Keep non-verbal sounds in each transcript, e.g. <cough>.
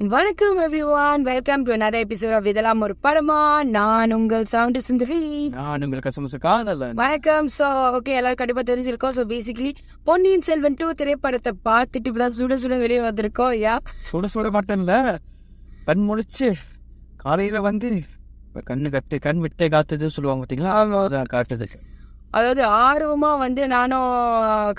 வணக்கம் everyone welcome to another episode of இதெல்லாம் ஒரு படமா நான் உங்கள் சவுண்ட் சுந்தரி. நான் உங்கள் கசமச காதல வணக்கம். ஸோ ஓகே எல்லாரும் கண்டிப்பா தெரிஞ்சிருக்கோம். So basically Ponniyin Selvan two திரைப்படத்தை பார்த்துட்டு இப்பதான் சுட சுட வெளியே வந்திருக்கோம் யா சுட சுட மாட்டேன்ல கண் முழிச்சு காலையில வந்து கண்ணு கட்டு கண் விட்டே காத்துது சொல்லுவாங்க பாத்தீங்களா? அதான் காட்டுது. அதாவது ஆர்வமா வந்து நானும்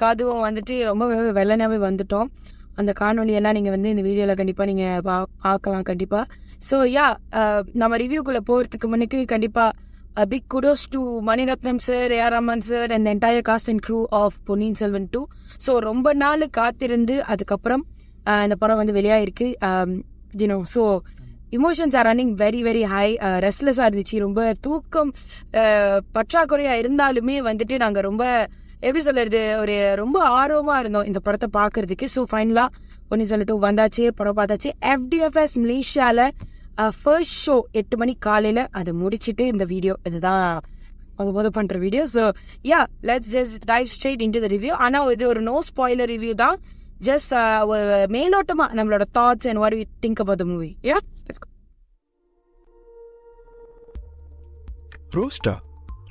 காதுவும் வந்துட்டு ரொம்ப வெள்ளனாவே வந்துட்டோம். அந்த காணொலியெல்லாம் நீங்கள் வந்து இந்த வீடியோவில் கண்டிப்பாக நீங்கள் பா- பார்க்கலாம் கண்டிப்பாக ஸோ யா uh, நம்ம ரிவ்யூக்குள்ளே போகிறதுக்கு முன்னுக்கு கண்டிப்பாக big uh, kudos to Maniratnam sir A R Rahman sir and entire cast and crew of Ponniyin Selvan two so ரொம்ப நாள் காத்திருந்து அதுக்கப்புறம் uh, இந்த படம் வந்து வெளியாகிருக்கு தினம் so emotions are running very very high ரெஸ்ட்லெஸ்ஸாக இருந்துச்சு. ரொம்ப தூக்கம் பற்றாக்குறையாக இருந்தாலுமே வந்துட்டு நாங்கள் ரொம்ப எப்படி சொல்றது ஒரு ரொம்ப ஆர்வமா இருந்தோம் இந்த படத்தை பார்க்கறதுக்கு ஸோ ஃபைனலா ஒன்னு சொல்லிட்டு வந்தாச்சு படம் பார்த்தாச்சு. எஃப்டிஎஃப்எஸ் மலேசியால ஃபர்ஸ்ட் ஷோ எட்டு மணி காலையில அதை முடிச்சிட்டு இந்த வீடியோ இதுதான் முத போது பண்ற video so ya let's just dive straight into the review ஆனா இது ஒரு நோ ஸ்பாயிலர் ரிவ்யூ தான். ஜஸ்ட் மேலோட்டமா நம்மளோட thoughts and what we think about the movie ya ரோஸ்டா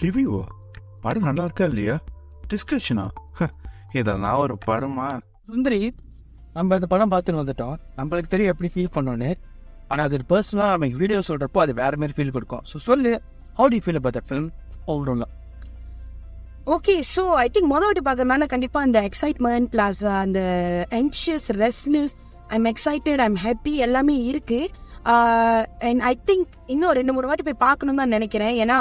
ரிவ்யூவா படம் நல்லா இருக்கா இல்லையா? டிஸ்கஷனா இதெல்லாம் ஒரு படமா? சுந்தரி நம்ம இந்த படம் பார்த்துட்டு வந்துட்டோம். நம்மளுக்கு தெரியும் எப்படி ஃபீல் பண்ணோன்னு. ஆனால் அது பர்சனலாக நம்ம வீடியோ சொல்கிறப்போ அது வேற மாதிரி ஃபீல் கொடுக்கும். ஸோ சொல்லு how to feel about that film overall okay so I think மொதல் வாட்டி பார்க்கறதுனால கண்டிப்பாக அந்த எக்ஸைட்மெண்ட் ப்ளஸ் அந்த anxious restlessness I'm excited I'm happy எல்லாமே இருக்கு. அண்ட் ஐ திங்க் இன்னும் ரெண்டு மூணு வாட்டி போய் பார்க்கணும் தான் நினைக்கிறேன். ஏன்னா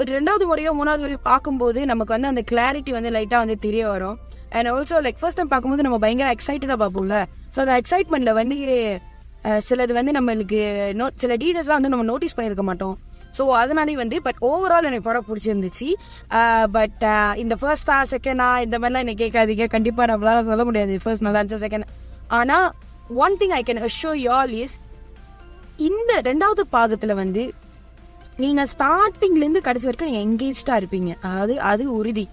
ஒரு ரெண்டாவது முறையோ மூணாவது முறையோ பார்க்கும்போது நமக்கு வந்து அந்த கிளாரிட்டி வந்து லைட்டாக வந்து தெரிய வரும். And also like first time பார்க்கும்போது நம்ம பயங்கர எக்ஸைட்டடாக பார்ப்போம்ல. ஸோ அந்த எக்ஸைட்மெண்ட்ல வந்து சிலது வந்து நம்மளுக்கு நோ சில டீடைல்ஸ்லாம் வந்து நம்ம நோட்டீஸ் பண்ணியிருக்க மாட்டோம். ஸோ அதனாலே வந்து பட் ஓவரால் எனக்கு படம் பிடிச்சிருந்துச்சு. பட் இந்த ஃபர்ஸ்டா செகண்டா இந்த மாதிரிலாம் எனக்கு கேட்காதீங்க. கண்டிப்பாக நம்மளால சொல்ல முடியாது. ஃபர்ஸ்ட் நல்லா இருந்துச்சு செகண்ட் ஆனால் one thing I can assure y'all is இந்த ரெண்டாவது பாகத்தில் வந்து நீங்கள் ஸ்டார்டிங்லேருந்து கடைசி வரைக்கும் நீங்கள் எங்கேஜ்டாக இருப்பீங்க. அதாவது அது உறுதி.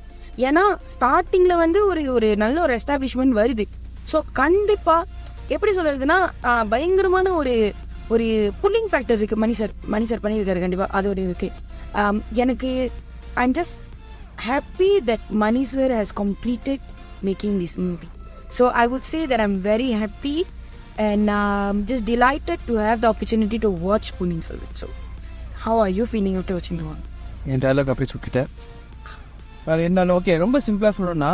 ஏன்னா ஸ்டார்டிங்கில் வந்து ஒரு ஒரு நல்ல ஒரு எஸ்டாப்ளிஷ்மெண்ட் வருது. ஸோ கண்டிப்பாக எப்படி சொல்கிறதுனா பயங்கரமான ஒரு ஒரு புல்லிங் ஃபேக்டர் இருக்குது மணி சார் மணி சார் பண்ணியிருக்காரு கண்டிப்பாக அது ஒரு இருக்கு. எனக்கு I'm just happy that Mani sir has completed making this movie so I would say that I'm very happy and just delighted to have the opportunity to watch Ponniyin Selvan so how are you feeling after வச்சுக்கிடுவாங்க என் dialogue அப்படியே சுட்டுட்டேன் வேறு என்ன okay ரொம்ப சிம்பிளாக சொல்லணும்னா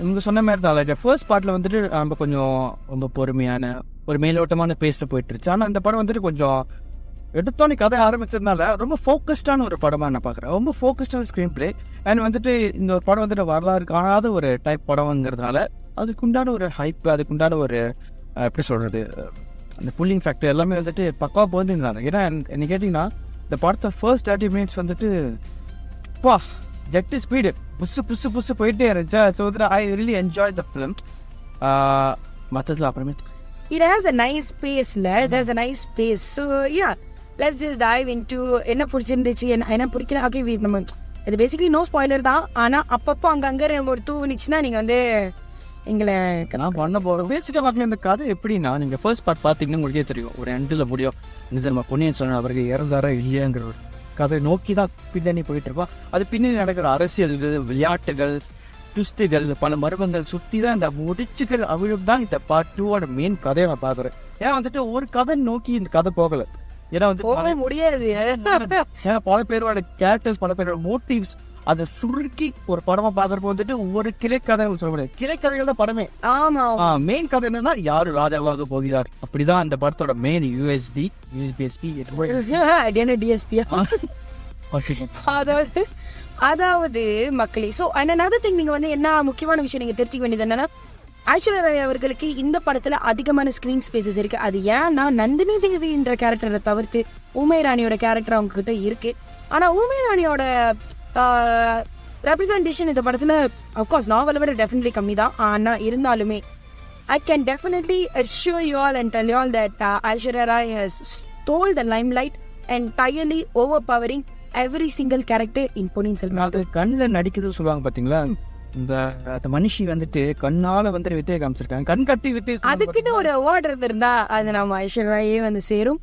இவங்க சொன்ன மாதிரி தான். லைக் ஃபர்ஸ்ட் பார்ட்டில் வந்துட்டு நம்ம கொஞ்சம் ரொம்ப பொறுமையான ஒரு மேலோட்டமான பேஸில் போயிட்டுருச்சு ஆனால் அந்த படம் வந்துட்டு கொஞ்சம் எடுத்தோன்னே கதை ஆரம்பிச்சதுனால ரொம்ப ஃபோக்கஸ்டான ஒரு படமாக நான் பார்க்குறேன். ரொம்ப ஃபோக்கஸ்டான ஸ்க்ரீன் பிளே அண்ட் வந்துட்டு இந்த ஒரு படம் வந்துட்டு வரலாறு காணாத ஒரு டைப் படம்ங்கிறதுனால அதுக்குண்டான ஒரு ஹைப் அதுக்குண்டான ஒரு எப்படி சொல்கிறது அந்த புல்லிங் ஃபேக்டர் எல்லாமே வந்துட்டு பக்காவாக போயிருந்தாங்க ஏன்னா என்ன கேட்டிங்கன்னா இந்த படத்தை ஃபர்ஸ்ட் தேர்ட்டி மினிட்ஸ் வந்துட்டு பா ஜெட் ஸ்பீடு புசு புசு புசு போயிட்டே இருந்துச்சா. So I really enjoy the film மற்றதுல அப்புறமே இட் ஹேஸ் அ நைஸ் ஸ்பேஸ்ல it has a nice space so ya yeah, just dive in to என்ன பிடிச்சிருந்துச்சு என்ன என்ன பிடிக்கல? ஓகே நம்ம இது பேசிக்கலி நோ ஸ்பாய்லர் தான். ஆனால் அப்பப்போ அங்கங்கே ஒரு தூவுனுச்சுன்னா நீங்கள் வந்து எங்களை நான் பண்ண போகிறேன் பேசிக்காக பார்க்கல இந்த கதை எப்படின்னா நீங்கள் ஃபர்ஸ்ட் பார்ட் பார்த்தீங்கன்னா உங்களுக்கே தெரியும். ஒரு எண்டில் முடியும். நிஜம் பொன்னியின் செல்வன் அவருக்கு இறந்தாரா இல்லையாங்கிற ஒரு கதை நோக்கி தான் பின்னணி போயிட்டு இருப்போம் அது பின்னாடி நடக்கிற அரசியல்கள் விளையாட்டுகள் ட்விஸ்ட்டுகள் பல மர்மங்கள் சுற்றி தான் இந்த முடிச்சுகள் அவிழும் தான் இந்த பார்ட் டூவோட மெயின் கதையை நான் பார்க்குறேன். ஏன்னா வந்துட்டு ஒரு கதை நோக்கி இந்த கதை போகலை? ஏன்னா வந்து முடியாது. ஏன்னா பல பேரோட கேரக்டர்ஸ் பல பேரோட மோட்டிவ்ஸ் அதை சுருக்கி ஒரு படமா பாக்குறப்ப வந்துட்டு ஒரு கிளைக்கதை சொல்ல முடியாது. கிளைக்கதைகள் தான் படமே. ஆமா மெயின் கதை என்னன்னா யாரு ராஜாவாக போகிறார்? அப்படிதான் அந்த படத்தோட மெயின் யூஎஸ்டி யூஎஸ்பிஎஸ்பி என்ன டிஎஸ்பியா அதாவது அதாவது மக்களே ஸோ அண்ட் another thing நீங்க வந்து என்ன முக்கியமான விஷயம் நீங்க தெரிஞ்சுக்க வேண்டியது என்னன்னா ஐஸ்வர்யா ராய் அவர்களுக்கு இந்த படத்துல அதிகமான ஸ்கிரீன் ஸ்பேசஸ் இருக்கு. அது ஏன்னா நந்தினி தேவின்ற கேரக்டரை தவிர்த்து உமை ராணியோட கேரக்டர் அவங்க கிட்ட இருக்கு. ஆனா உமை ராணியோட ரெப்ரசன்டேஷன் இந்த படத்துல அஃப்கோர்ஸ் நாவலை விட டெஃபினெட்லி கம்மி தான் ஆனா இருந்தாலுமே I can definitely assure you all and tell you all that uh, Aishwarya Rai has stole the limelight entirely overpowering every single character in Ponniyin Selvan. அது கண்ணில் நடிக்குதுன்னு சொல்லுவாங்க பாத்தீங்களா இந்த அந்த மனுஷி வந்துட்டு கண்ணால வந்துட்டு வித்தையை காமிச்சிருக்காங்க கண் கட்டி வித்தை அதுக்குன்னு ஒரு அவார்டு இருந்திருந்தா அது நம்ம ஐஸ்வர்யாயே வந்து சேரும்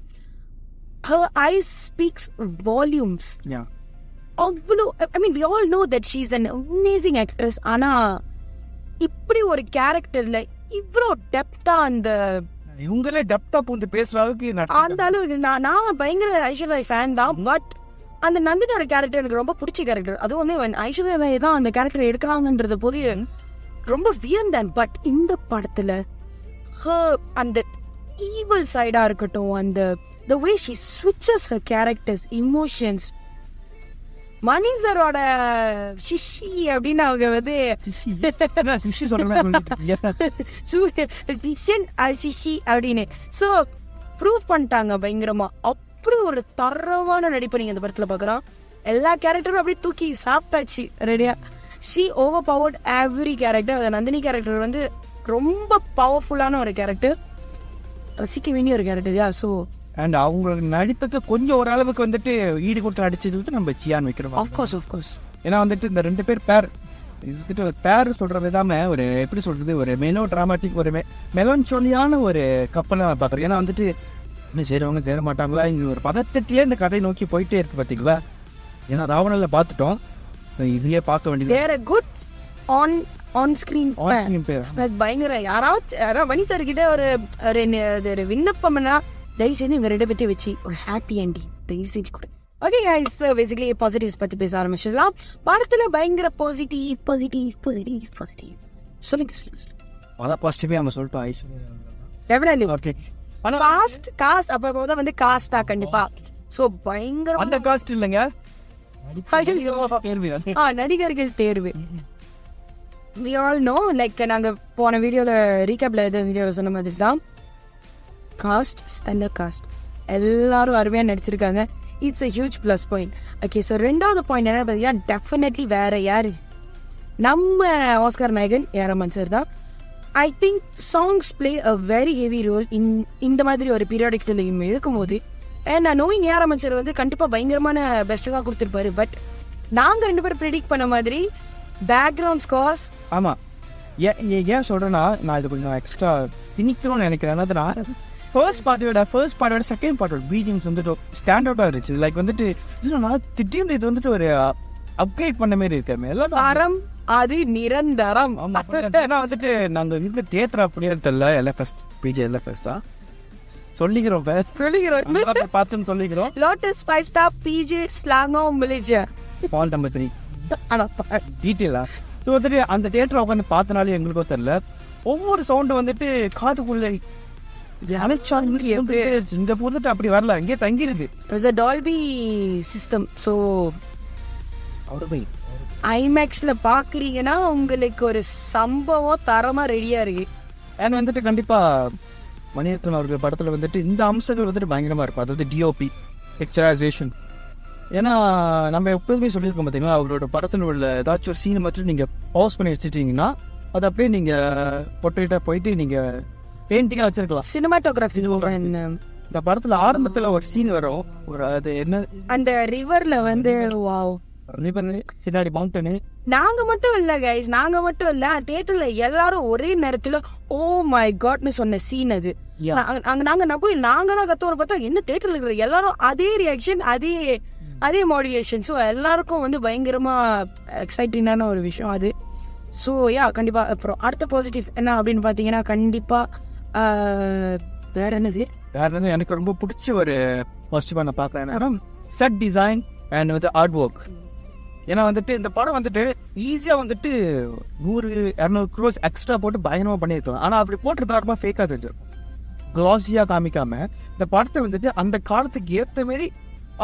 eyes speaks volumes Yeah. அவ்வளோ I mean we all know that she is an amazing actress ஆனா இப்படி ஒரு கேரக்டர்ல இவ்வளோ டெப்தா அந்த இவங்களே டெப்தா பூந்து பேசுற அளவுக்கு அந்த. அளவுக்கு நான் நான் பயங்கர ஐஸ்வர்யா ஃபேன் தான் பட் அந்த நந்தினியோட கேரக்டர் எனக்கு ரொம்ப பிடிச்ச கேரக்டர் அதுவும் வந்து ஐஸ்வர்யா ராய் தான் அந்த கேரக்டர் எடுக்கிறாங்கன்றது போது ரொம்ப வியந்தேன் பட் இந்த படத்துல அந்த ஈவல் சைடா இருக்கட்டும் அந்த the way she switches her characters emotions மணி சாரோட ஷிஷி அப்படின்னு அவங்க வந்து என்ன சிஷி <laughs> சிஷி அப்படின்னு. ஸோ ப்ரூவ் பண்ணிட்டாங்க பயங்கரமா. அப்படி ஒரு தரமான நடிப்பு நீங்க இந்த படத்துல பார்க்கலாம் எல்லா கேரக்டரும் அப்படியே தூக்கி சாப்பிட்டாச்சு ரெடியா she over powered every character அந்த நந்தினி கேரக்டர் வந்து ரொம்ப பவர்ஃபுல்லான ஒரு கேரக்டர் ரசிக்க வேண்டிய ஒரு கேரக்டர் யா ஸோ அண்ட் அவங்களோட நடிப்புக்கு கொஞ்சம் ஓரளவுக்கு வந்துட்டு ஈடு கொடுத்து நடிச்சது வந்து நம்ம சியான் வைக்கிறோம் ஆஃப்கோர்ஸ் ஆஃப்கோர்ஸ் ஏன்னா வந்துட்டு இந்த ரெண்டு பேர் பேர் இது வந்துட்டு ஒரு பேர் சொல்ற விதாம ஒரு எப்படி சொல்றது ஒரு மெலோ டிராமாட்டிக் ஒரு மெலோன்சோலியான ஒரு கப்பலை நான் பார்க்குறேன். ஏன்னா வந்துட்டு இன்னும் சேருவாங்க சேர மாட்டாங்களா? இங்க ஒரு பதட்டத்திலே இந்த கதை நோக்கி போயிட்டே இருக்கு பார்த்தீங்களா ஏன்னா ராவணனில் பார்த்துட்டோம். இதுலயே பார்க்க வேண்டியது. They're good on on screen on அது பயங்கர யாராவது யாராவது மணி சார் கிட்ட ஒரு ஒரு விண்ணப்பம்னா தயவு செஞ்சு இவங்க ரெண்டு பேர்த்தையும் வச்சு ஒரு ஹாப்பி எண்டிங் தயவு செஞ்சு கொடுங்க. ஓகே கைஸ் பேசிக்கலி பாசிட்டிவ்ஸ் பத்தி பேச ஆரம்பிச்சிடலாம். படத்துல பயங்கர பாசிட்டிவ் பாசிட்டிவ் பாசிட்டிவ் பாசிட்டிவ் சொல்லுங்க சொல்லுங்க அதான் பாசிட்டிவே நம்ம சொல்லிட்டோம் Aishwarya definitely okay cast cast அப்ப முதல் வந்து காஸ்ட் தான் கண்டிப்பா. சோ பயங்கர அந்த காஸ்ட் இல்லைங்க. ஆ நடிகர்கள் தேர்வு. வி ஆல் நோ லைக் நாங்க போன வீடியோல ரீகேப்ல எது வீடியோல சொன்ன மாதிரி தான். காஸ்ட் ஸ்டாண்டர்ட் காஸ்ட் எல்லாரும் அருமையாக நடிச்சிருக்காங்க. It's a huge plus point okay so ரெண்டாவது பாயிண்ட் என்ன பார்த்தீங்கன்னா டெஃபினெட்லி வேற யார்? நம்ம ஆஸ்கார் நாயகன் ஏரமன் சார் தான். I think songs play a very heavy role in இந்த மாதிரி ஒரு பீரியாடிக் ஃபிலிம் இருக்கும்போது. ஏன்னா நோயிங் ஏரமன் சார் வந்து கண்டிப்பாக பயங்கரமான பெஸ்ட்டாக கொடுத்துருப்பாரு. பட் நாங்கள் ரெண்டு பேரும் ப்ரிடிக்ட் பண்ண மாதிரி பேக்ரவுண்ட் ஸ்கோர்ஸ் ஆமாம் ஏன் ஏன் சொல்கிறேன்னா நான் இது கொஞ்சம் எக்ஸ்ட்ரா திணிக்கணும்னு நினைக்கிறேன். என்னதுன்னா ஃபர்ஸ்ட் பார்ட்டியோட ஃபர்ஸ்ட் பார்ட்டியோட செகண்ட் பார்ட்டோட பீஜிங்ஸ் வந்துட்டு ஸ்டாண்ட் அவுட்டாக இருந்துச்சு. லைக் வந்துட்டு திடீர்னு இது வந்துட்டு ஒரு அப்கிரேட் பண்ண மாதிரி இருக்கேன். எல்லாம் தரம் அது நிரந்தரம் ஏன்னா வந்துட்டு நாங்கள் இந்த தியேட்டர் அப்படியே தெரியல எல்லாம் ஃபர்ஸ்ட் பிஜே எல்லாம் ஃபர்ஸ்டா சொல்லிக்கிறோம் first. சொல்லிக்கிறோம். போய் பார்த்துன்னு சொல்லிக்கிறோம். லோட்டஸ் ஃபைவ் ஸ்டார் பிஜே ஸ்லாங்கோ மிலிஜா பால் நம்பர் த்ரீ ஆனா டீட்டெயிலா ஸோ வந்துட்டு அந்த தியேட்டர் உட்காந்து பார்த்தனாலே எங்களுக்கும் தெரியல. ஒவ்வொரு சவுண்டு வந்துட்டு காதுக்குள்ள வந்துட்டு அப்படி வரல இங்கே தங்கிருது. It's a Dolby system so ஐமேக்ஸ்ல பாக்குறீங்கன்னா உங்களுக்கு ஒரு சம்பவம் தரமா ரெடியா இருக்கு. அண்ட் வந்துட்டு கண்டிப்பா மணிரத்னம் அவர்கள் படத்துல வந்துட்டு இந்த அம்சங்கள் வந்துட்டு பயங்கரமா இருக்கும். அதாவது டிஓபி பிக்சரைசேஷன் ஏன்னா நம்ம எப்போதுமே சொல்லியிருக்கோம் பார்த்தீங்கன்னா அவரோட படத்தில் உள்ள ஏதாச்சும் ஒரு சீனை மட்டும் நீங்கள் பாஸ் பண்ணி வச்சுட்டீங்கன்னா அது அப்படியே நீங்கள் பொட்டேட்டாக போயிட்டு நீங்கள் பெயிண்டிங்காக வச்சிருக்கலாம். சினிமாட்டோகிராஃபி இந்த படத்தில் ஆரம்பத்தில் ஒரு சீன் வரும். ஒரு அது என்ன? அந்த ரிவர்ல வந்து வாவ் river, பின்னாடி மவுண்டனு நாங்க மட்டும் இல்ல கைஸ் நாங்க மட்டும் இல்ல. தியேட்டர்ல எல்லாரும் ஒரே நேரத்துல ஓ மை காட்னு சொன்ன சீன் அது. அங்க நாங்க போய் நாங்க தான் கத்துவோம் பார்த்தா என்ன தியேட்டர்ல இருக்கிற எல்லாரும் அதே ரியாக்ஷன் அதே அதே மாடுலேஷன் ஸோ எல்லாருக்கும் வந்து பயங்கரமா எக்ஸைட்டிங்கான ஒரு விஷயம் அது. ஸோ யா கண்டிப்பா. அப்புறம் அடுத்த பாசிட்டிவ் என்ன அப்படின்னு பாத்தீங்கன்னா கண்டிப்பா வேற என்னது? வேற என்ன எனக்கு ரொம்ப பிடிச்ச ஒரு பாசிட்டிவாக நான் பார்க்குறேன் செட் டிசைன் அண்ட் வந்து ஆர்ட் ஒர்க் ஏன்னா வந்துட்டு இந்த படம் வந்துட்டு ஈஸியாக வந்துட்டு நூறு இரநூறு க்ரோஸ் எக்ஸ்ட்ரா போட்டு பயங்கரமாக பண்ணியிருக்கலாம். ஆனால் அப்படி போட்டிருந்தா ரொம்ப ஃபேக்காக தெரிஞ்சிருக்கும். க்ளாஸியாக காமிக்காம இந்த படத்தை வந்துட்டு அந்த காலத்துக்கு ஏற்ற மாரி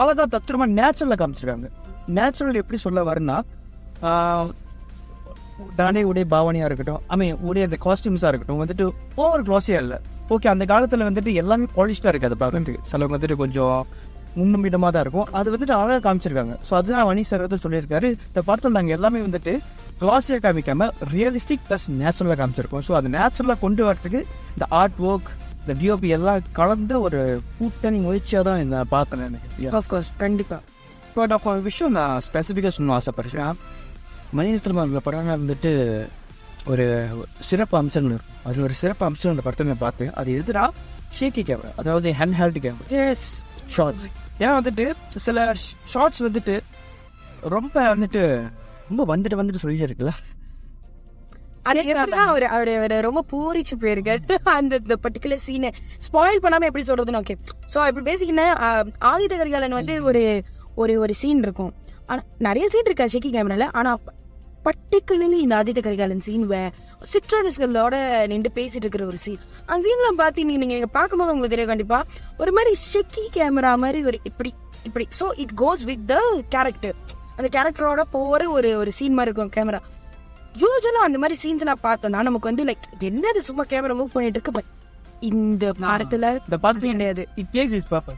அழகா தத்துரமா நேச்சுரலாக காமிச்சிருக்காங்க. நேச்சுரல் எப்படி சொல்ல வரேன்னா தானே உடைய பாவனையாக இருக்கட்டும் ஐ மீன் உடைய அந்த காஸ்டியூம்ஸாக இருக்கட்டும் வந்துட்டு ஓவர் க்ளாஸியாக இல்லை. ஓகே அந்த காலத்தில் வந்துட்டு எல்லாமே பாலிஷ்டாக இருக்காது பார்க்கறதுக்கு. சிலவங்க வந்துட்டு கொஞ்சம் முன்னுமிடமாக தான் இருக்கும். அது வந்துட்டு அழகாக காமிச்சிருக்காங்க. ஸோ அதுதான் மணி சார் வந்து சொல்லியிருக்காரு. இந்த படத்தில் நாங்கள் எல்லாமே வந்துட்டு க்ளாஸியாக காமிக்காம ரியலிஸ்டிக் ப்ளஸ் நேச்சுரலாக காமிச்சிருக்கோம். ஸோ அது நேச்சுரலாக கொண்டு வரதுக்கு இந்த ஆர்ட் ஒர்க் இந்த டிஓபி எல்லாம் கலந்து ஒரு கூட்டணி முயற்சியாக தான் இந்த பார்த்தேன். எனக்கு ஆஃப்கோர்ஸ் கண்டிப்பா. பட் ஒரு விஷயம் நான் ஸ்பெசிஃபிக்காக சொல்லணும் ஆசைப்படுறேன். மணிரத்னம் அவர்கள படம் வந்துட்டு ஒரு சிறப்பு அம்சங்கள் இருக்கும். அது ஒரு சிறப்பு அம்சம் அந்த படத்தை நான் பார்த்தேன். அது எதுனா ஷேக்கி கேமரா அதாவது ஹேண்ட் ஹேல்டு கேமரா எஸ் ஷார்ட்ஸ் ஏன்னா வந்துட்டு சில ஷார்ட்ஸ் வந்துட்டு ரொம்ப வந்துட்டு ரொம்ப வந்துட்டு வந்துட்டு சொல்லிட்டு இருக்குல்ல ரொம்ப பூரிச்சு போயிருக்கு <laughs> அந்த இந்த பர்டிகுலர் சீனை ஸ்பாயில் பண்ணாம எப்படி சொல்றதுன்னு ஓகே ஸோ இப்படி பேசிக்கினா ஆதித்த கரிகாலன் வந்து ஒரு ஒரு ஒரு சீன் இருக்கும். ஆனா நிறைய சீன் இருக்கா ஷெக்கி கேமரால ஆனா பர்டிகுலர்லி இந்த ஆதித்த கரிகாலன் சீன் வே சிற்றரசுகளோட நின்று பேசிட்டு இருக்கிற ஒரு சீன் அந்த சீன்ல பாத்தீங்க நீங்க நீங்க பார்க்கும்போது உங்களுக்கு தெரியும் கண்டிப்பா. ஒரு மாதிரி ஷெக்கி கேமரா மாதிரி ஒரு இப்படி இப்படி. So it goes with the character அந்த கேரக்டரோட போற ஒரு ஒரு சீன் மாதிரி இருக்கும் கேமரா யூஸ்வலா அந்த மாதிரி சீன்ஸ் நான் பார்த்தோம்னா நமக்கு வந்து லைக் என்னது சும்மா கேமரா மூவ் பண்ணிட்டு இருக்கு? பட் இந்த படத்துல இந்த படத்துல கிடையாது.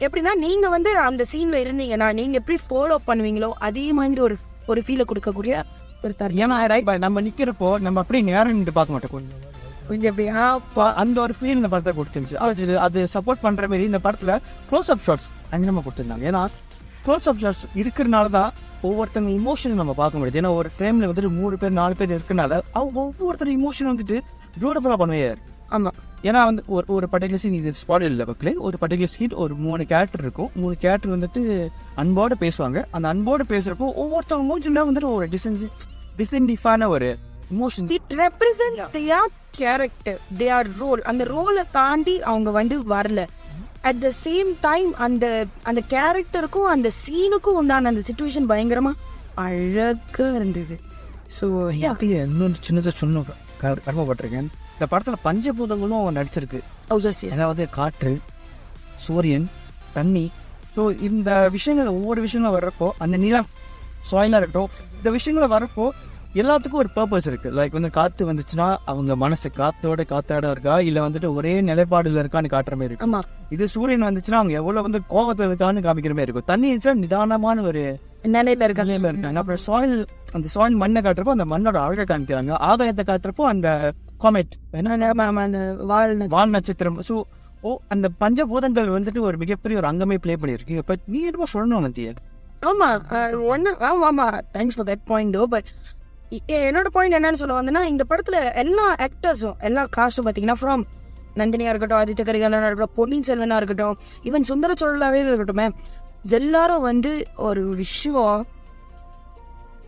எப்படின்னா நீங்க வந்து அந்த சீன்ல இருந்தீங்கன்னா நீங்க எப்படி ஃபாலோ பண்ணுவீங்களோ அதே மாதிரி ஒரு ஒரு ஃபீலை கொடுக்கக்கூடிய தருணம் ஏன்னா ரைட் நம்ம நிக்கிறப்போ நம்ம அப்படியே நேரம் நின்று பார்க்க மாட்டோம். கொஞ்சம் கொஞ்சம் அப்படி ஆ, பா- அந்த ஒரு ஃபீல் இந்த படத்தை கொடுத்துருந்துச்சு. அது அது சப்போர்ட் பண்ற மாதிரி இந்த படத்துல க்ளோஸ் அப் ஷாட்ஸ் அங்கமா கொடுத்துருந்தாங்க. ஏன்னா க்ளோஸ் அப் ஷாட்ஸ் இருக்கிறனால தான் ஒவ்வொருத்தங்க இமோஷன் நம்ம பார்க்க முடியுது. ஏன்னா ஒரு ஃப்ரேம்ல வந்துட்டு மூணு பேர் நாலு பேர் இருக்கனால அவங்க ஒவ்வொருத்தர் இமோஷன் வந்துட்டு பியூட்டிஃபுல்லா பண்ணுவே ஆமா. ஏன்னா வந்து ஒரு ஒரு பர்டிகுலர் சீன் இது ஸ்பாட் இல்லை பக்கலே ஒரு பர்டிகுலர் சீன் ஒரு மூணு கேரக்டர் இருக்கும். மூணு கேரக்டர் வந்துட்டு அன்போட பேசுவாங்க. அந்த அன்போட பேசுறப்போ ஒவ்வொருத்தவங்க மூஞ்சில வந்துட்டு ஒரு டிசன்ஸ் டிசன்டிஃபான ஒரு emotion it represent their character their role அந்த ரோலை தாண்டி அவங்க வந்து வரல. அட் த சேம் டைம் அந்த அந்த கேரக்டருக்கும் அந்த சீனுக்கும் உண்டான அந்த சுச்சுவேஷன் பயங்கரமா அழகா இருந்தது. ஸோ இன்னொன்று சின்னதாக சொன்ன கர்மப்பட்டிருக்கேன். இந்த படத்துல பஞ்சபூதங்களும் நடிச்சிருக்கு. அதாவது காற்று சூரியன் தண்ணி. ஸோ இந்த விஷயங்கள் ஒவ்வொரு விஷயங்களும் வர்றப்போ அந்த நிலம் சாயிலாக இருக்கட்டும் இந்த விஷயங்களை வர்றப்போ எல்லாத்துக்கும் ஒரு பர்பஸ் இருக்கு. லைக் வந்து காத்து வந்துச்சுன்னா அவங்க மனசு காத்தோட காத்தாட இருக்கா? இல்ல வந்துட்டு ஒரே நிலைப்பாடுல இருக்கான்னு காட்டுற மாதிரி இருக்கும். ஆமா. இது சூரியன் வந்துச்சுன்னா அவங்க எவ்வளவு வந்து கோபத்துல இருக்கான்னு காமிக்கிற மாதிரி இருக்கும். தண்ணி இருந்துச்சுன்னா நிதானமான ஒரு நிலையில இருக்க நிலையில இருக்காங்க. அப்புறம் சாயில் அந்த சாயில் மண்ணை காட்டுறப்போ அந்த மண்ணோட அழகை காமிக்கிறாங்க. ஆகாயத்தை காட்டுறப்போ அந்த காமெட் வாழ் வால் நட்சத்திரம். ஸோ ஓ அந்த பஞ்சபூதங்கள் வந்துட்டு ஒரு மிகப்பெரிய ஒரு அங்கமே ப்ளே பண்ணியிருக்கு. இப்ப நீ என்னமோ சொல்லணும் நந்தியா ஆமா அஹ், ஆமா ஆமா. Thanks for that point though but என்னோட பாயிண்ட் என்னன்னு சொல்ல வந்தேன்னா இந்த படத்துல எல்லா ஆக்டர்ஸும் எல்லா காஸ்டும் பாத்தீங்கன்னா ஃப்ரம் நந்தினியா இருக்கட்டும் ஆதித்ய கரிகாலனா இருக்கட்டும் பொன்னியின் செல்வனா இருக்கட்டும் ஈவன் சுந்தர சோழலாவே இருக்கட்டும் எல்லாரும் வந்து ஒரு விஷயம்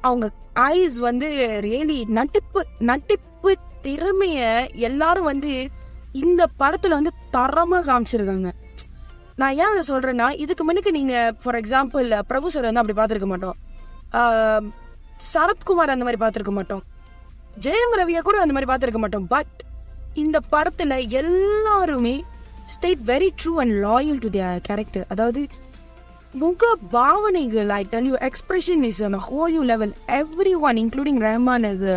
அவங்க ஐஸ் வந்து ரியலி நட்டிப்பு நட்டிப்பு திறமைய எல்லாரும் வந்து இந்த படத்துல வந்து தரமா காமிச்சிருக்காங்க. நான் ஏன் அதை சொல்றேன்னா இதுக்கு முன்னுக்கு நீங்க ஃபார் எக்ஸாம்பிள் பிரபு சார் வந்து அப்படி பார்த்துருக்க மாட்டோம். சரத்குமார் அந்த மாதிரி பார்த்துருக்க மாட்டோம். ஜெயம் ரவியை கூட அந்த மாதிரி பார்த்துருக்க மாட்டோம். பட் இந்த படத்துல எல்லாருமே stayed very true and loyal to their character அதாவது முக பாவனைகள் I tell you expression is on whole new level every one including Rahman is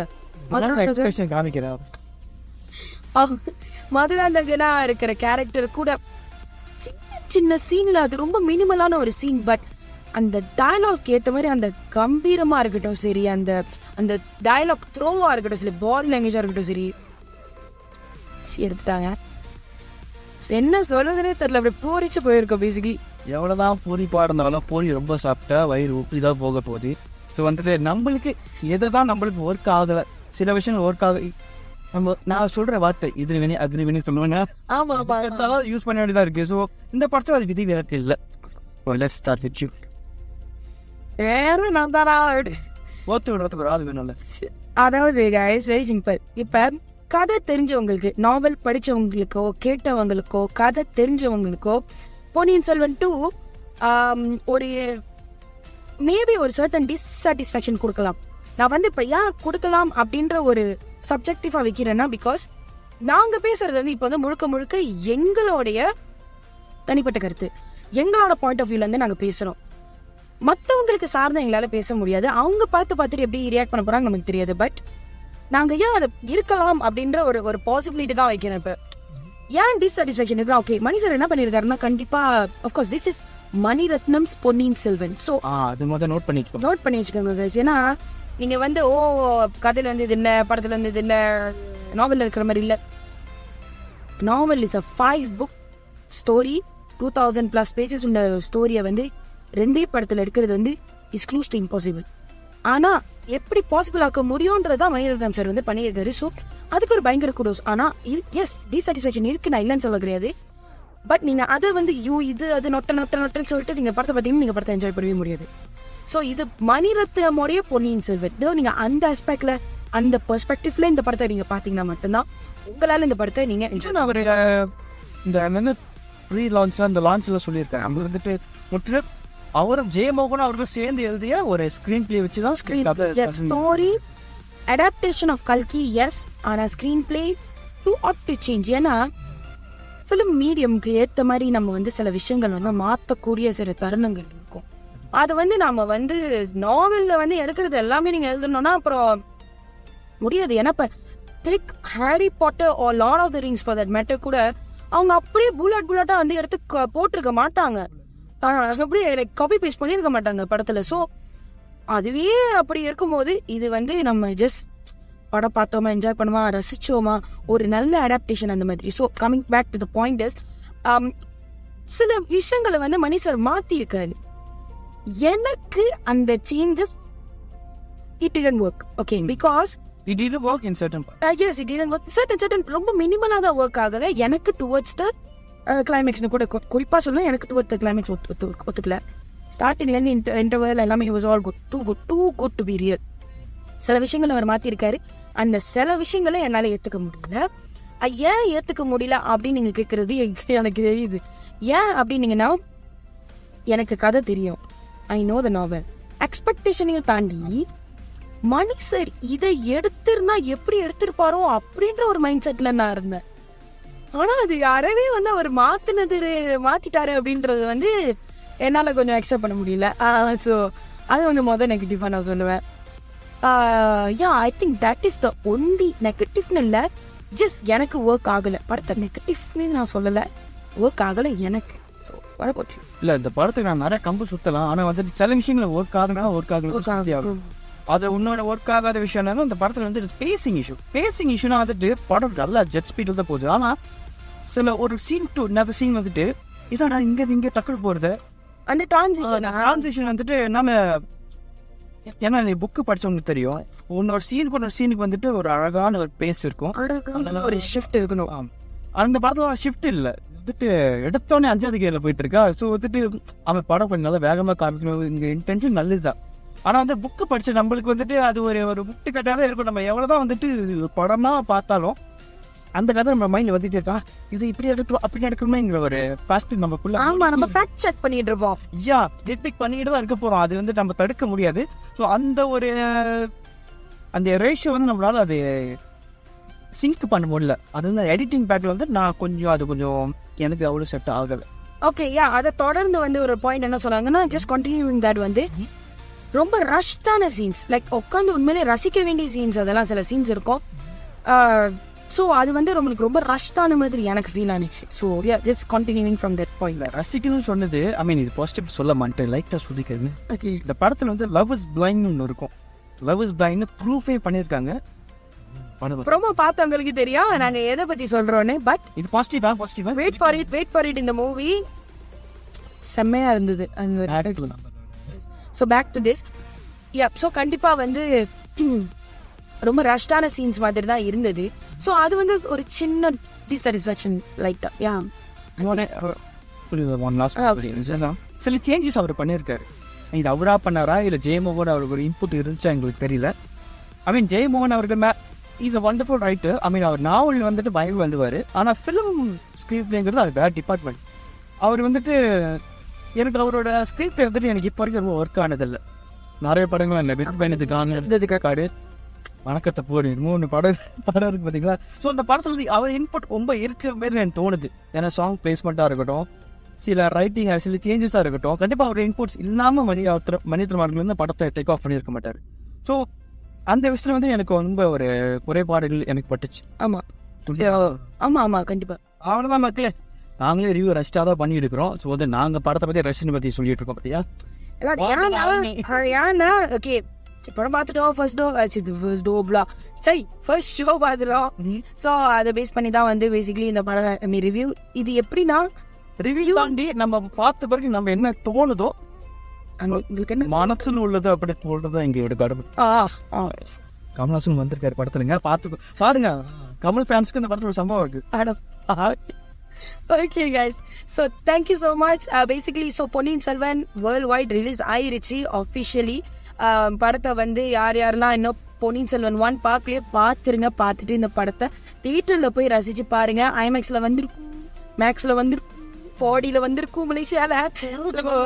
மதுராந்தகனா இருக்கிற கேரக்டர் கூட சின்ன சீன்ல அது ரொம்ப மினிமலான ஒரு சீன் பட் அந்த டயலாக் ஏத்த மாதிரி அந்த கம்பீரமா இருக்கட்டும் சரி அந்த அந்த டயலாக் த்ரோவா இருக்கட்டும் சரி பாடி லாங்குவேஜா இருக்கட்டும் சரி. எடுத்துட்டாங்க. என்ன சொல்றதுனே தெரியல அப்படி பூரிச்சு போயிருக்கோம் பேசிக்கலி எவ்வளவுதான் பூரிப்பா இருந்தாலும் பூரி ரொம்ப சாப்பிட்டா வயிறு உப்பி தான் போக போகுது. ஸோ வந்துட்டு நம்மளுக்கு எதை தான் நம்மளுக்கு ஒர்க் ஆகலை சில விஷயங்கள் ஒர்க் ஆக நம்ம நான் சொல்ற வார்த்தை இது வேணி அக்னி வேணி சொல்லுவேன் ஆமா ஆமா யூஸ் பண்ண வேண்டியதா இருக்கு. ஸோ இந்த படத்துல அது விதி விலக்கு இல்லை. லெட் ஸ்டார்ட் வித் யூ வேற நான் தானா ஓத்து விடுறதுக்கு ஒரு ஆள் வேணும்ல. அதாவது guys வெரி சிம்பிள் இப்ப கதை தெரிஞ்சவங்களுக்கு நாவல் படிச்சவங்களுக்கோ கேட்டவங்களுக்கோ கதை தெரிஞ்சவங்களுக்கோ பொன்னியின் செல்வன் டூ ஒரு மேபி ஒரு சர்டன் டிஸ்சாட்டிஸ்ஃபேக்ஷன் கொடுக்கலாம். நான் வந்து இப்ப ஏன் கொடுக்கலாம் அப்படின்ற ஒரு சப்ஜெக்டிவா வைக்கிறேன்னா பிகாஸ் நாங்க பேசுறது வந்து இப்ப வந்து முழுக்க முழுக்க எங்களுடைய தனிப்பட்ட கருத்து. எங்களோட பாயிண்ட் ஆஃப் வியூல இருந்து நாங்க பேசுறோம். மத்தவங்களுக்கு சார்ந்த எங்களால பேச முடியாது. அவங்க பார்த்து பார்த்துட்டு எப்படி ரியாக்ட் பண்ண போறாங்க நமக்கு தெரியாது. பட் நாங்க ஏன் அதை இருக்கலாம் அப்படின்ற ஒரு ஒரு பாசிபிலிட்டி தான் வைக்கிறேன் இப்ப. ஏன் டிஸ்சாட்டிஸ்ஃபேக்ஷன் இருக்கா ஓகே மணி சார் என்ன பண்ணிருக்காருன்னா கண்டிப்பா of course this is Maniratnam's Ponniyin Selvan. So அது முதல் நோட் பண்ணிக்கோ நோட் பண்ணி வச்சுக்கோங்க. ஏன்னா நீங்க வந்து ஓ கதையில வந்து இது என்ன படத்துல வந்து இது என்ன நாவல்ல இருக்கிற மாதிரி இல்ல. Novel is a five book story two thousand plus pages உள்ள ஸ்டோரியை வந்து ரெண்டே படத்துல எடுக்கிறது வந்து இஸ் க்ளூஸ் டு இம்பாசிபிள் ஆனா எப்படி பாசிபிள் ஆக்க முடியும்ன்றதா மணிரத்னம் சார் வந்து பண்ணியிருக்காரு. ஸோ அதுக்கு ஒரு பயங்கர குடோஸ் ஆனா எஸ் டிசாட்டிஸ்ஃபேக்ஷன் இருக்கு நான் இல்லைன்னு சொல்ல கிடையாது பட் நீங்க அதை வந்து யூ இது அது நொட்ட நொட்ட நொட்டன்னு சொல்லிட்டு நீங்க படத்தை பார்த்தீங்கன்னா நீங்க படத்தை என்ஜாய் பண்ணவே முடியாது. ஸோ இது மணிரத்னமுடைய பொன்னியின் செல்வன். நீங்க அந்த ஆஸ்பெக்ட்ல அந்த பெர்ஸ்பெக்டிவ்ல இந்த படத்தை நீங்க பாத்தீங்கன்னா மட்டும்தான் உங்களால இந்த படத்தை நீங்க அவர் இந்த ப்ரீ லான்ச் அந்த லான்ச்சில் சொல்லியிருக்காரு அவங்க வந்துட்டு முற்றிலும் அவரும் ஜெயமோகன் அவர்களும் சேர்ந்து எழுதிய ஒரு ஸ்க்ரீன் பிளே வச்சு தான் ஸ்க்ரீன் ஸ்டோரி அடாப்டேஷன் ஆஃப் கல்கி எஸ் ஆனா screen play to add to change ஏன்னா ஃபிலிம் மீடியம்க்கு ஏத்த மாதிரி நம்ம வந்து சில விஷயங்கள் வந்து மாத்தக்கூடிய சில தருணங்கள் இருக்கும். அது வந்து நாம வந்து நாவல்ல வந்து எடுக்கிறது எல்லாமே நீங்க எழுதணும்னா அப்புறம் முடியாது. ஏன்னா இப்ப take Harry Potter or Lord of the Rings for that matter கூட அவங்க அப்படியே புல்லட் புல்லட்டா வந்து எடுத்து க- போட்டிருக்க மாட்டாங்க. அப்படியே லைக் காப்பி பேஸ்ட் பண்ணியிருக்க மாட்டாங்க படத்துல. ஸோ அதுவே அப்படி இருக்கும்போது இது வந்து நம்ம ஜஸ்ட் படம் பார்த்தோமா என்ஜாய் பண்ணுமா ரசிச்சோமா ஒரு நல்ல அடாப்டேஷன் அந்த மாதிரி. So coming back to the point is சில விஷயங்களை வந்து மணி சார் மாத்திருக்காரு எனக்கு அந்த changes it didn't work okay because it இது work in certain S it didn't work certain certain ரொம்ப மினிமலா தான் ஒர்க் ஆகல. எனக்கு டுவர்ட்ஸ் த கிளைமேக்ஸ்னு கூட கு- குறிப்பா சொல்லுவேன் எனக்கு டுவர்ட் த கிளைமேக்ஸ் ஒத்து ஒத்துக்கல. ஸ்டார்டிங்ல இருந்து இன்டர் இன்டர்வல் எல்லாமே was all good too good too good to be real சில விஷயங்களை அவர் மாத்திருக்காரு. அந்த சில விஷயங்களை என்னால ஏத்துக்க முடியல. ஏன் ஏத்துக்க முடியல அப்படின்னு நீங்க கேக்குறது எனக்கு- எனக்கு தெரியுது. ஏன் அப்படின்னீங்கன்னா எனக்கு கதை தெரியும். ஐ நோ த நாவல் எக்ஸ்பெக்டேஷனையும் தாண்டி மணி சார் இதை எடுத்திருந்தா எப்படி எடுத்திருப்பாரோ அப்படின்ற ஒரு மைண்ட் செட்ல நான் இருந்தேன். ஆனா அது யாரவே வந்து அவர் மாத்தினது மாத்திட்டாரு அப்படின்றது வந்து என்னால கொஞ்சம் அக்செப்ட் பண்ண முடியல. ஸோ அது வந்து மொதல் நெகட்டிவா நான் சொல்லுவேன். Ya I think that is the only நெகட்டிவ்னு இல்லை ஜஸ்ட் எனக்கு ஒர்க் ஆகலை. படத்தை நெகட்டிவ்னு நான் சொல்லலை. ஒர்க் ஆகலை எனக்கு. ஸோ வரப்போச்சு. இல்ல இந்த படத்துக்கு நான் நிறைய கம்பு சுத்தலாம். ஆனா வந்துட்டு சில விஷயங்கள் ஒர்க் ஆகுனா ஒர்க் ஆகும் அது உன்னோட ஒர்க் ஆகாத விஷயம் என்னன்னா இந்த படத்துல வந்து பேசிங் இஷ்யூ பேசிங் இஷ்யூனா வந்துட்டு படம் நல்லா ஜெட் ஸ்பீடில் தான் போகுது. ஆனா சில ஒரு சீன் டு இன்னொரு சீன் வந்துட்டு இதோட இங்க இங்க டக்குனு போறது. அந்த டிரான்சிஷன் வந்துட்டு நம்ம ஏன்னா நீ புக்கு படிச்சவங்களுக்கு தெரியும். உன்னோட சீனுக்கு ஒரு சீனுக்கு வந்துட்டு ஒரு அழகான ஒரு பேஸ் இருக்கும். ஒரு ஷிஃப்ட் இருக்கணும். அந்த படத்துல ஷிஃப்ட் இல்ல. வந்துட்டு எடுத்தோடனே அஞ்சாவது கேர்ல போயிட்டு இருக்கா ஸோ வந்துட்டு அவன் படம் கொஞ்சம் நல்லா வேகமா காமிக்கணும். இங்க இன்டென்ஷன் நல்லதுதான். ஆனா வந்து புக்கு படிச்ச நம்மளுக்கு வந்துட்டு அது ஒரு ஒரு முட்டு கட்டாதான் இருக்கும். நம்ம எவ்வளவுதான் வந்துட்டு இது படமா பார்த்தாலும் அந்த கதை நம்ம மைண்ட்ல வந்துட்டு இருக்கா. இது இப்படி எடுக்கணும் அப்படி எடுக்கணுமேங்கிற ஒரு ஃபாஸ்ட் நமக்குள்ள ஆமா நம்ம ஃபேக்ட் செக் பண்ணிட்டு இருப்போம். யா ஜெட்பிக் பண்ணிட்டு தான் இருக்க போறோம். அது வந்து நம்ம தடுக்க முடியாது. ஸோ அந்த ஒரு அந்த ரேஷியோ வந்து நம்மளால அது சிங்க் பண்ண முடியல. அது வந்து எடிட்டிங் பேக்ல வந்து நான் கொஞ்சம் அது கொஞ்சம் எனக்கு அவ்வளோ செட் ஆகலை. ஓகே யா அதை தொடர்ந்து வந்து ஒரு பாயிண்ட் என்ன சொன்னாங்கன்னா ஜஸ்ட் கண்டினியூவிங் தட் வந்து ரொம்ப ரஷ்டான சீன்ஸ் லைக் உட்காந்து உண்மையிலே ரசிக்க வேண்டிய சீன்ஸ் அதெல்லாம் சில சீன்ஸ் இருக்கும். ஸோ அது வந்து நம்மளுக்கு ரொம்ப ரஷ்டான மாதிரி எனக்கு ஃபீல் ஆனிச்சு. So ya just continuing from that point ரசிக்கணும்னு சொன்னது ஐ மீன் இது பாசிட்டிவ் சொல்ல மாட்டேன். லைட்டாக சொல்லிக்கிறேன் ஓகே இந்த படத்தில் வந்து லவ் இஸ் பிளைண்ட் ஒன்று இருக்கும். லவ் இஸ் பிளைண்ட்னு ப்ரூஃபே பண்ணியிருக்காங்க ப்ரோமோ பார்த்தவங்களுக்கு தெரியும். நாங்க எதை பத்தி சொல்றோன்னு. பட் இது பாசிட்டிவா பாசிட்டிவா wait for it wait for it இந்த மூவி செம்மையா இருந்தது. So back to this ya so கண்டிப்பாக வந்து ரொம்ப ரஷ்டான சீன்ஸ் மாதிரி தான் இருந்தது. ஸோ அது வந்து ஒரு சின்ன டிசாட்டிஸ்ஃபேக்ஷன் லைட்டாக யா சில சேஞ்சஸ் அவர் பண்ணியிருக்காரு. இது அவரா பண்ணாரா? இல்லை ஜெயமோகன் அவருக்கு ஒரு இன்புட் இருந்துச்சா? எங்களுக்கு தெரியல. ஐ மீன் ஜெயமோகன் அவருக்கு மே is a wonderful writer I mean அவர் நாவல் வந்துட்டு பயங்கர வந்துவார் ஆனால் ஃபிலிம் ஸ்க்ரீன் பிளேங்கிறது அது வேற டிபார்ட்மெண்ட் அவர் வந்துட்டு எனக்கு அவரோட ஸ்க்ரீன் பிளே வந்துட்டு எனக்கு இப்போ வரைக்கும் ரொம்ப ஒர்க் ஆனதில்லை. நிறைய படங்கள் என்ன வெற்றி பயணத்துக்கான இருந்ததுக்கு காடு வணக்கத்தை போடு. மூணு படம் படம் இருக்கு பார்த்தீங்களா? ஸோ அந்த படத்துல வந்து அவர் இன்புட் ரொம்ப இருக்க மாதிரி எனக்கு தோணுது. ஏன்னா சாங் பிளேஸ்மெண்ட்டாக இருக்கட்டும் சில ரைட்டிங் சில சேஞ்சஸாக இருக்கட்டும் கண்டிப்பாக அவர் இன்புட்ஸ் இல்லாமல் மணி அவத்தர் மணித்திரமார்கள் வந்து படத்தை டேக் ஆஃப் பண்ணியிருக்க மாட்டார். ஸோ அந்த விஷயத்துல வந்து எனக்கு ரொம்ப ஒரு குறைபாடுகள் எனக்கு பட்டுச்சு. ஆமாம் ஆமாம் ஆமாம் கண்டிப்பாக அவ்வளோதான் மக்களே. நாங்களே ரிவ்யூ ரஷ்டாக தான் பண்ணிட்டு இருக்கிறோம் ஸோ வந்து நாங்கள் படத்தை பற்றி ரஷ்னு பற்றி சொல்லிட்டு இருக்கோம் பார்த்தியா ஏன்னா ஓகே படம் பார்த்துட்டோம் ஃபர்ஸ்ட் டோ ஃபர்ஸ்ட் டோப்லா சரி ஃபர்ஸ்ட் ஷோ பார்த்துட்டோம். ஸோ அதை பேஸ் பண்ணி தான் வந்து பேசிக்கலி இந்த படம் ரிவ்யூ இது எப்படின்னா ரிவ்யூ தாண்டி நம்ம பார்த்த பிறகு நம்ம என்ன தோணுதோ மனசுல உள்ளது அப்படி சொல்றதுதான் எங்களோட கடமை ஆ ஆ கமல்ஹாசன் வந்திருக்காரு படத்துலங்க பார்த்து பாருங்க கமல் ஃபேன்ஸ்க்கு இந்த படத்துல சம்பவம் இருக்கு Adam. okay, guys. So thank you so much. Uh, basically, so Ponniyin Selvan world wide release ஆயிருச்சு officially. Um, படத்தை வந்து யார் யாரெல்லாம் இன்னும் பொன்னியின் செல்வன் ஒன் பார்க்கலையே பார்த்துருங்க பார்த்துட்டு இந்த படத்தை தியேட்டர்ல போய் ரசிச்சு பாருங்க ஐமேக்ஸ்ல வந்திருக்கும் மேக்ஸ்ல வந்திருக்கும் பாடியில வந்திருக்கும் மலேசியால.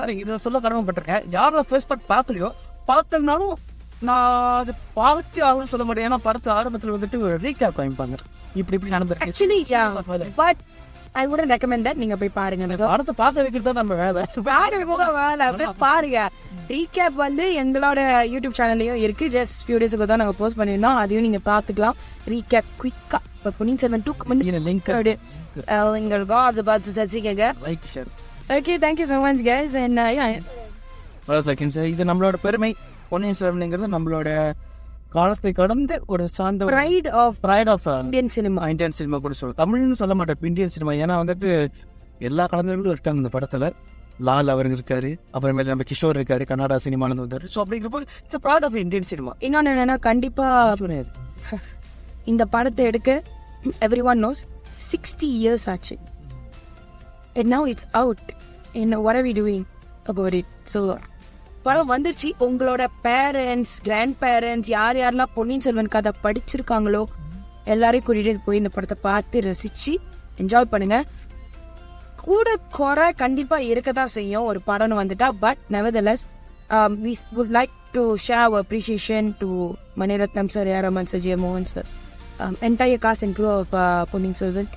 இதை சொல்ல கடமைப்பட்டிருக்கேன். யாரும் ஃபர்ஸ்ட் பார்ட் பார்க்கலையோ பார்க்கலனாலும் நான் அது பார்த்து ஆகணும்னு சொல்ல மாட்டேன். ஏன்னா படத்து ஆரம்பத்தில் வந்துட்டு ரீகேப் காமிப்பாங்க. இப்படி இப்படி நடந்திருக்கு. பட் ஐ வுடன் ரெக்கமெண்ட் தட் நீங்க போய் பாருங்க படத்தை பார்க்க வைக்கிறது தான் நம்ம வேலை? பாருங்க போக வேலை அப்படியே பாருங்க. ரீகேப் வந்து எங்களோட யூடியூப் சேனல்லையும் இருக்கு. ஜஸ்ட் ஃபியூ டேஸ்க்கு தான் நாங்கள் போஸ்ட் பண்ணியிருந்தோம். அதையும் நீங்க பார்த்துக்கலாம். ரீகேப் குயிக்கா இப்போ பொன்னியின் செல்வன் டூக்கு வந்து லிங்க் எங்களுக்கும் அதை பார்த்து சச்சிக்கங்க like share okay thank you so much guys seconds இது நம்மளோட பெருமை. பொன்னியின் செல்வன்ங்கிறது நம்மளோட காலத்தை கடந்து ஒரு சார்ந்த pride of pride of Indian cinema Indian cinema கூட சொல்லுவோம் தமிழ்னு சொல்ல மாட்டேன் இந்தியன் சினிமா ஏன்னா வந்துட்டு எல்லா கலைஞர்களும் இருக்காங்க இந்த படத்துல. லால் அவர் இருக்காரு அப்புறமேல நம்ம கிஷோர் இருக்காரு கன்னடா சினிமானது வந்தாரு. ஸோ அப்படிங்கிறப்போ it's proud of Indian cinema இன்னொன்று என்னன்னா கண்டிப்பா இந்த படத்தை எடுக்க every one knows sixty years ஆச்சு. And now it's out. and what are we doing about it? So படம் வந்துருச்சு. உங்களோட பேரண்ட்ஸ் கிராண்ட் பேரண்ட்ஸ் யார் யாரெல்லாம் பொன்னியின் செல்வன் கதை படிச்சிருக்காங்களோ எல்லாரையும் கூட்டிட்டு போய் இந்த படத்தை பார்த்து ரசிச்சு என்ஜாய் பண்ணுங்க. கூட குறை கண்டிப்பா இருக்க தான் செய்யும். ஒரு படம்னு வந்துட்டா but nevertheless we would like to show appreciation to Maniratnam sir ஏரமன் sir Jeyamohan sir entire cast and crew of Ponniyin Selvan.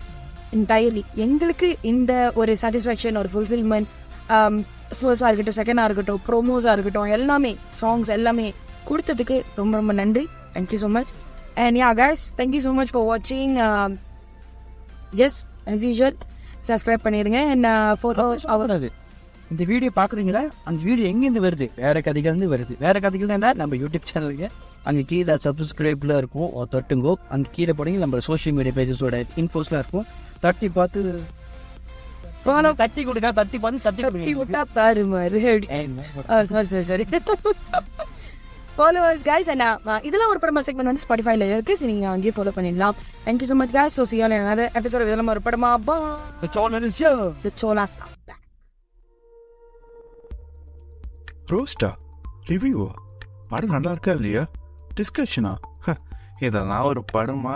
Entirely எங்களுக்கு இந்த ஒரு சாட்டிஸ்ஃபேக்ஷன் ஒரு ஃபுல்ஃபில்மெண்ட் ஃபர்ஸ்டாக இருக்கட்டும் செகண்டாக இருக்கட்டும் ப்ரோமோஸாக இருக்கட்டும் எல்லாமே சாங்ஸ் எல்லாமே கொடுத்ததுக்கு ரொம்ப ரொம்ப நன்றி. Thank you so much and ya guys thank you so much for வாட்சிங் எஸ் as யூஷுவல் சப்ஸ்கிரைப் பண்ணிடுங்க. அண்ட் ஃபோட்டோஸ் அவர் இந்த வீடியோ பாக்குறீங்களா அந்த வீடியோ எங்கேருந்து வருது? வேற கதைகள் இருந்து வருது. வேற கதைகள் என்ன? நம்ம யூடியூப் சேனலுக்கு அங்கே கீழே சப்ஸ்கிரைப்ல இருக்கும். தட்டுங்கோ. அங்கே கீழே போனீங்க நம்ம சோஷியல் மீடியா பேஜஸோட இன்ஃபோஸ்லாம் இருக்கும். தட்டி பார்த்து ஃபாலோ தட்டி கொடுங்க தட்டி பார்த்து தட்டி கட்டி கொடுங்க விட்டா பாரு மாதிரி sorry sorry sorry followers guys and இதெல்லாம் ஒரு படமா செக்மெண்ட் வந்து ஸ்பாட்டிஃபைல இருக்கு சரி நீங்க அங்கேயே ஃபாலோ பண்ணிடலாம் thank you so much guys so see y'all another episode இதெல்லாம் ஒரு படமா பா தி சோலாஸ் ரோஸ்டா ரிவ்யூவா படம் நல்லா இருக்கா இல்லையா டிஸ்கஷனா இதெல்லாம் ஒரு படமா